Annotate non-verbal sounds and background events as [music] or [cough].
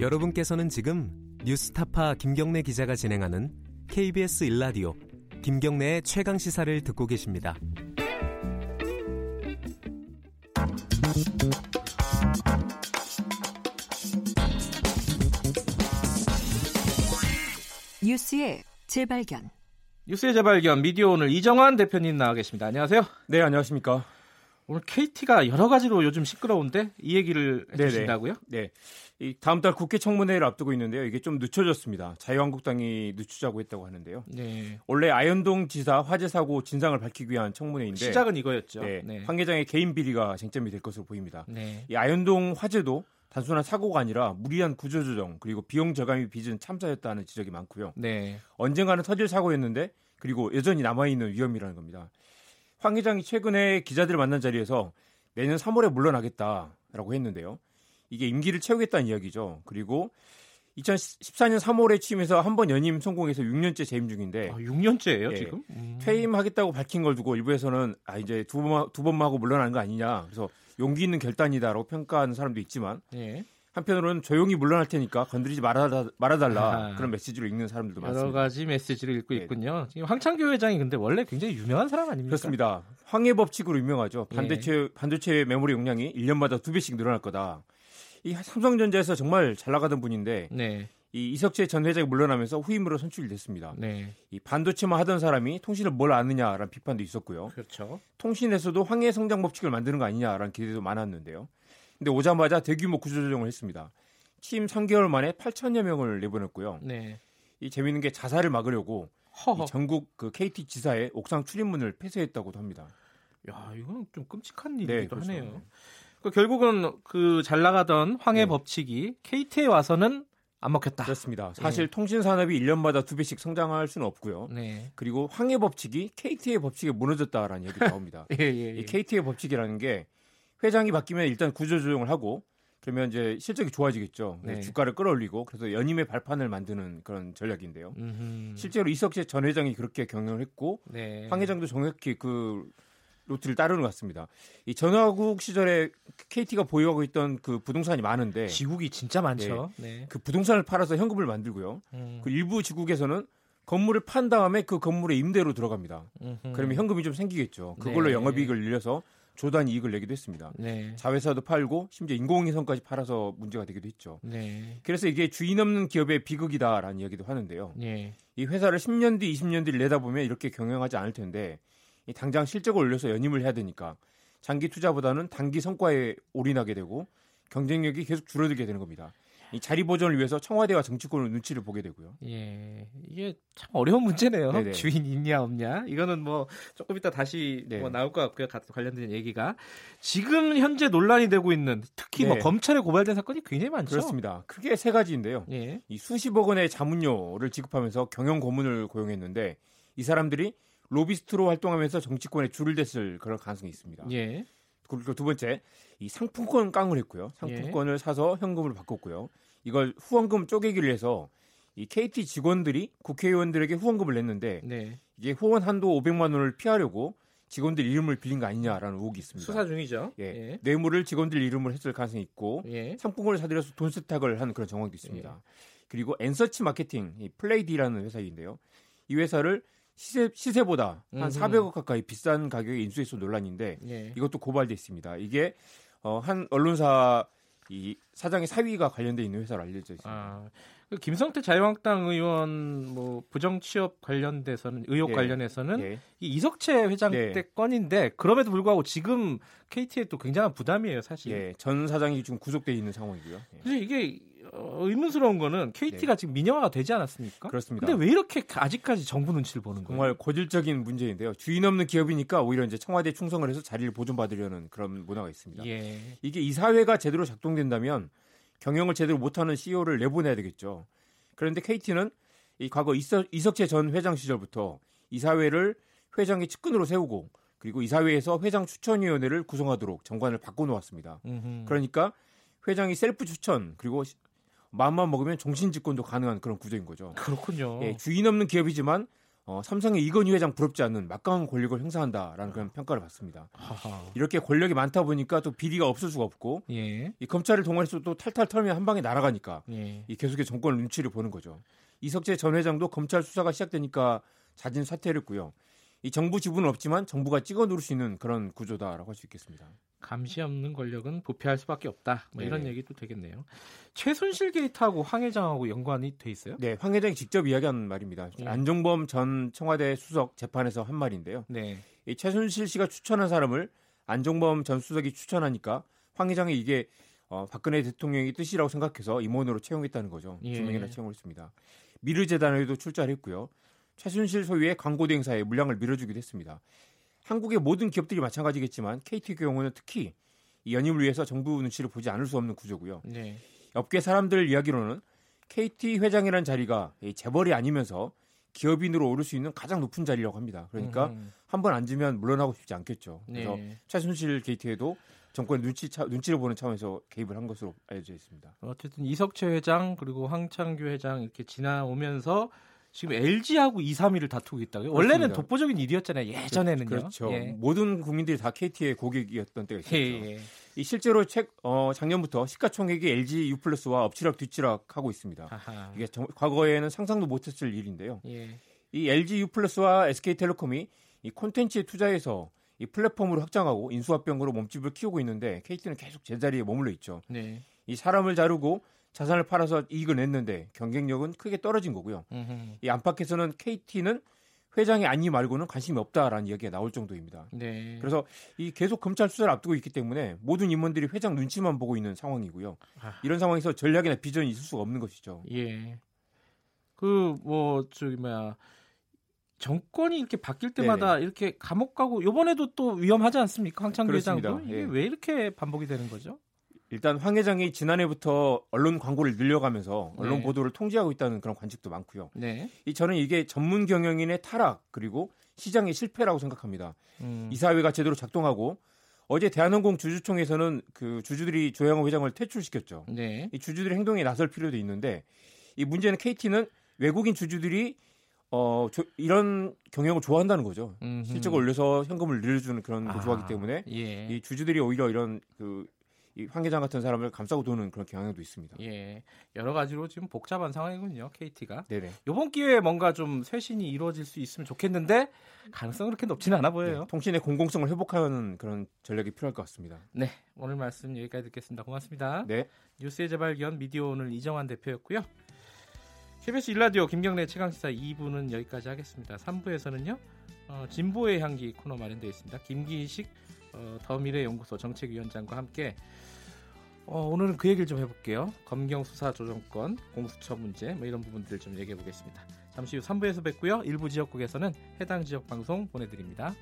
여러분께서는 지금 뉴스타파 김경래 기자가 진행하는 KBS 일라디오 김경래의 최강 시사를 듣고 계십니다. 뉴스의 재발견. 뉴스의 재발견 미디어 오늘 이정환 대표님 나와 계십니다. 안녕하세요. 네, 안녕하십니까. 오늘 KT가 여러 가지로 요즘 시끄러운데 이 얘기를 해주신다고요? 네. 이 다음 달 국회 청문회를 앞두고 있는데요. 이게 좀 늦춰졌습니다. 자유한국당이 늦추자고 했다고 하는데요. 네. 원래 아현동 지사 화재 사고 진상을 밝히기 위한 청문회인데 시작은 이거였죠. 네, 네. 황 회장의 개인 비리가 쟁점이 될 것으로 보입니다. 네. 이 아현동 화재도 단순한 사고가 아니라 무리한 구조조정 그리고 비용 절감이 빚은 참사였다는 지적이 많고요. 네. 언젠가는 터질 사고였는데 그리고 여전히 남아있는 위험이라는 겁니다. 황 회장이 최근에 기자들을 만난 자리에서 내년 3월에 물러나겠다라고 했는데요. 이게 임기를 채우겠다는 이야기죠. 그리고 2014년 3월에 취임해서 한 번 연임 성공해서 6년째 재임 중인데 아, 6년째예요 예. 지금? 음. 퇴임하겠다고 밝힌 걸 두고 일부에서는 아 이제 두 번 두 번만 하고 물러나는 거 아니냐. 그래서 용기 있는 결단이다라고 평가하는 사람도 있지만 예. 한편으로는 조용히 물러날 테니까 건드리지 말아다, 말아달라 아하. 그런 메시지를 읽는 사람들도 여러 많습니다. 가지 메시지를 읽고 네. 있군요. 지금 황창규 회장이 근데 원래 굉장히 유명한 사람 아닙니까? 그렇습니다. 황해 법칙으로 유명하죠. 예. 반도체 반도체 메모리 용량이 1년마다 두 배씩 늘어날 거다. 이 삼성전자에서 정말 잘 나가던 분인데 네. 이 이석채 전 회장이 물러나면서 후임으로 선출이 됐습니다. 네. 이 반도체만 하던 사람이 통신을 뭘 아느냐라는 비판도 있었고요. 그렇죠. 통신에서도 황해 성장 법칙을 만드는 거 아니냐라는 기대도 많았는데요. 근데 오자마자 대규모 구조조정을 했습니다. 취임 3개월 만에 8천여 명을 내보냈고요. 네. 이 재미있는 게 자살을 막으려고 전국 그 KT 지사의 옥상 출입문을 폐쇄했다고도 합니다. 야, 이건 좀 끔찍한 네, 일이기도 그렇죠. 하네요. 그 결국은 그 잘 나가던 황해 네. 법칙이 KT에 와서는 안 먹혔다. 그렇습니다. 사실 통신 산업이 1년마다 두 배씩 성장할 수는 없고요. 네. 그리고 황해 법칙이 KT의 법칙에 무너졌다라는 얘기가 나옵니다. [laughs] 예, 예, 예. 이 KT의 법칙이라는 게 회장이 바뀌면 일단 구조조정을 하고 그러면 이제 실적이 좋아지겠죠. 네. 주가를 끌어올리고 그래서 연임의 발판을 만드는 그런 전략인데요. 음흠. 실제로 이석재 전 회장이 그렇게 경영을 했고 네. 황 회장도 정확히 그 루트를 따르는 것 같습니다. 이 전화국 시절에 KT가 보유하고 있던 그 부동산이 많은데 지국이 진짜 많죠. 네. 그 부동산을 팔아서 현금을 만들고요. 음. 그 일부 지국에서는 건물을 판 다음에 그 건물의 임대로 들어갑니다. 음흠. 그러면 현금이 좀 생기겠죠. 그걸로 네. 영업이익을 늘려서 조단 이익을 내기도 했습니다. 네. 자회사도 팔고 심지어 인공위성까지 팔아서 문제가 되기도 했죠. 네. 그래서 이게 주인 없는 기업의 비극이다라는 이야기도 하는데요. 예. 이 회사를 10년 뒤, 20년 뒤를 내다보면 이렇게 경영하지 않을 텐데 이 당장 실적을 올려서 연임을 해야 되니까 장기 투자보다는 단기 성과에 올인하게 되고 경쟁력이 계속 줄어들게 되는 겁니다. 이 자리 보존을 위해서 청와대와 정치권의 눈치를 보게 되고요. 예. 이게 참 어려운 문제네요. 네네. 주인 있냐 없냐. 이거는 뭐 조금 이따 다시 네. 뭐 나올 것 같고요. 가- 관련된 얘기가 지금 현재 논란이 되고 있는 특히 뭐 네. 검찰에 고발된 사건이 굉장히 많죠. 그렇습니다. 크게 세 가지인데요. 예. 이 수십억 원의 자문료를 지급하면서 경영 고문을 고용했는데 이 사람들이 로비스트로 활동하면서 정치권에 줄을 댔을 그런 가능성이 있습니다. 예. 그리고 두 번째, 이 상품권 깡을 했고요. 상품권을 사서 현금을 바꿨고요. 이걸 후원금 쪼개기를 해서 이 KT 직원들이 국회의원들에게 후원금을 냈는데 네. 이게 후원 한도 500만 원을 피하려고 직원들 이름을 빌린 거 아니냐라는 의혹이 있습니다. 수사 중이죠. 예. 예. 뇌물을 직원들 이름을 했을 가능성이 있고 예. 상품권을 사들여서 돈 세탁을 한 그런 정황도 있습니다. 그리고 엔서치 마케팅, 이 플레이디라는 회사인데요. 이 회사를 시세, 시세보다 한 음흠. 400억 가까이 비싼 가격에 인수해서 논란인데 예. 이것도 고발돼 있습니다. 이게 어, 한 언론사 이 사장의 사위가 관련돼 있는 회사로 알려져 있습니다. 아, 그 김성태 자유한국당 의원 뭐 부정 취업 관련돼서는 의혹 예. 관련해서는 예. 이 이석채 회장 네. 때 건인데 그럼에도 불구하고 지금 KT에 또 굉장한 부담이에요, 사실. 예, 전 사장이 지금 구속돼 있는 상황이고요. 예. 근데 이게 어, 의문스러운 거는 KT가 지금 민영화가 되지 않았습니까? 네. 그렇습니다. 근데 왜 이렇게 아직까지 정부 눈치를 보는 거예요? 정말 고질적인 문제인데요. 주인 없는 기업이니까 오히려 이제 청와대 충성을 해서 자리를 보존받으려는 그런 문화가 있습니다. 예. 이게 이 사회가 제대로 작동된다면 경영을 제대로 못하는 CEO를 내보내야 되겠죠. 그런데 KT는 이 과거 이석, 이석채 전 회장 시절부터 이사회를 회장의 측근으로 세우고 그리고 이사회에서 회장 추천위원회를 구성하도록 정관을 바꿔놓았습니다. 음흠. 그러니까 회장이 셀프 추천 그리고 시- 마음만 먹으면 종신 집권도 가능한 그런 구조인 거죠. 그렇군요. 예, 주인 없는 기업이지만 어, 삼성의 이건희 회장 부럽지 않는 막강한 권력을 행사한다라는 그런 평가를 받습니다. 하하. 이렇게 권력이 많다 보니까 또 비리가 없을 수가 없고 예. 이 검찰을 동원해서 또 탈탈 털면 한 방에 날아가니까 예. 이 계속해 정권 눈치를 보는 거죠. 이석재 전 회장도 검찰 수사가 시작되니까 자진 사퇴를 했고요. 이 정부 지분은 없지만 정부가 찍어 누를 수 있는 그런 구조다라고 할 수 있겠습니다. 감시 없는 권력은 부패할 수밖에 없다. 뭐 이런 네. 얘기도 되겠네요. 최순실 게이트하고 황 회장하고 연관이 돼 있어요? 네, 황 회장이 직접 이야기한 말입니다. 예. 안종범 전 청와대 수석 재판에서 한 말인데요. 네. 이 최순실 씨가 추천한 사람을 안종범 전 수석이 추천하니까 황 회장이 이게 어, 박근혜 대통령의 뜻이라고 생각해서 임원으로 채용했다는 거죠. 예. 두 명이나 채용을 했습니다. 미르재단에도 출자를 했고요. 최순실 소유의 광고 대행사에 물량을 밀어주기도 했습니다. 한국의 모든 기업들이 마찬가지겠지만 KT 경우는 특히 이 연임을 위해서 정부 눈치를 보지 않을 수 없는 구조고요. 네. 업계 사람들 이야기로는 KT 회장이라는 자리가 이 재벌이 아니면서 기업인으로 오를 수 있는 가장 높은 자리라고 합니다. 그러니까 음, 한번 앉으면 물러나고 싶지 않겠죠. 네. 그래서 최순실 게이트에도 정권 눈치 차, 눈치를 보는 차원에서 개입을 한 것으로 알려져 있습니다. 어쨌든 이석채 회장 그리고 황창규 회장 이렇게 지나오면서 지금 LG하고 2, 3위를 다투고 있다고요? 원래는 그렇습니다. 독보적인 일이었잖아요. 예전에는요. 그렇죠. 예. 모든 국민들이 다 KT의 고객이었던 때가 있었죠. 예, 예. 이 실제로 책, 어, 작년부터 시가총액이 LG U 플러스와 엎치락 뒤치락 하고 있습니다. 아하. 이게 정- 과거에는 상상도 못했을 일인데요. 예. 이 LG U 플러스와 SK텔레콤이 이 콘텐츠에 투자해서 이 플랫폼으로 확장하고 인수합병으로 몸집을 키우고 있는데 KT는 계속 제자리에 머물러 있죠. 네. 이 사람을 자르고 자산을 팔아서 이익을 냈는데 경쟁력은 크게 떨어진 거고요. 음흠. 이 안팎에서는 KT는 회장의 안위 말고는 관심이 없다라는 이야기가 나올 정도입니다. 네. 그래서 이 계속 검찰 수사를 앞두고 있기 때문에 모든 임원들이 회장 눈치만 보고 있는 상황이고요. 아. 이런 상황에서 전략이나 비전이 있을 수가 없는 것이죠. 예. 그 뭐 저기 뭐야 정권이 이렇게 바뀔 때마다 이렇게 감옥 가고 요번에도 또 위험하지 않습니까? 황창규 그렇습니다. 회장도 이게 예. 왜 이렇게 반복이 되는 거죠? 일단 황 회장이 지난해부터 언론 광고를 늘려가면서 언론 네. 보도를 통제하고 있다는 그런 관측도 많고요. 네. 이 저는 이게 전문 경영인의 타락 그리고 시장의 실패라고 생각합니다. 음. 이사회가 제대로 작동하고 어제 대한항공 주주총회에서는 그 주주들이 조양호 회장을 퇴출시켰죠. 네. 이 주주들의 행동에 나설 필요도 있는데 이 문제는 KT는 외국인 주주들이 어 조- 이런 경영을 좋아한다는 거죠. 음흠. 실적을 올려서 현금을 늘려주는 그런 걸 아, 좋아하기 때문에 예. 이 주주들이 오히려 이런 그 이황 회장 같은 사람을 감싸고 도는 그런 경향도 있습니다. 예. 여러 가지로 지금 복잡한 상황이군요. KT가. 네네. 이번 기회에 뭔가 좀 쇄신이 이루어질 수 있으면 좋겠는데 가능성은 그렇게 높지는 않아 보여요. 네, 통신의 공공성을 회복하는 그런 전략이 필요할 것 같습니다. 네. 오늘 말씀 여기까지 듣겠습니다. 고맙습니다. 네. 뉴스의 재발견 미디어 오늘 이정환 대표였고요. KBS 일라디오 김경래 최강시사 2부는 여기까지 하겠습니다. 3부에서는요. 어, 진보의 향기 코너 마련되어 있습니다. 김기식 어, 더미래연구소 정책위원장과 함께 어, 오늘은 그 얘기를 좀 해볼게요. 검경 수사 조정권, 공수처 문제 뭐 이런 부분들을 좀 얘기해 보겠습니다. 잠시 후 3부에서 뵙고요. 일부 지역국에서는 해당 지역 방송 보내드립니다.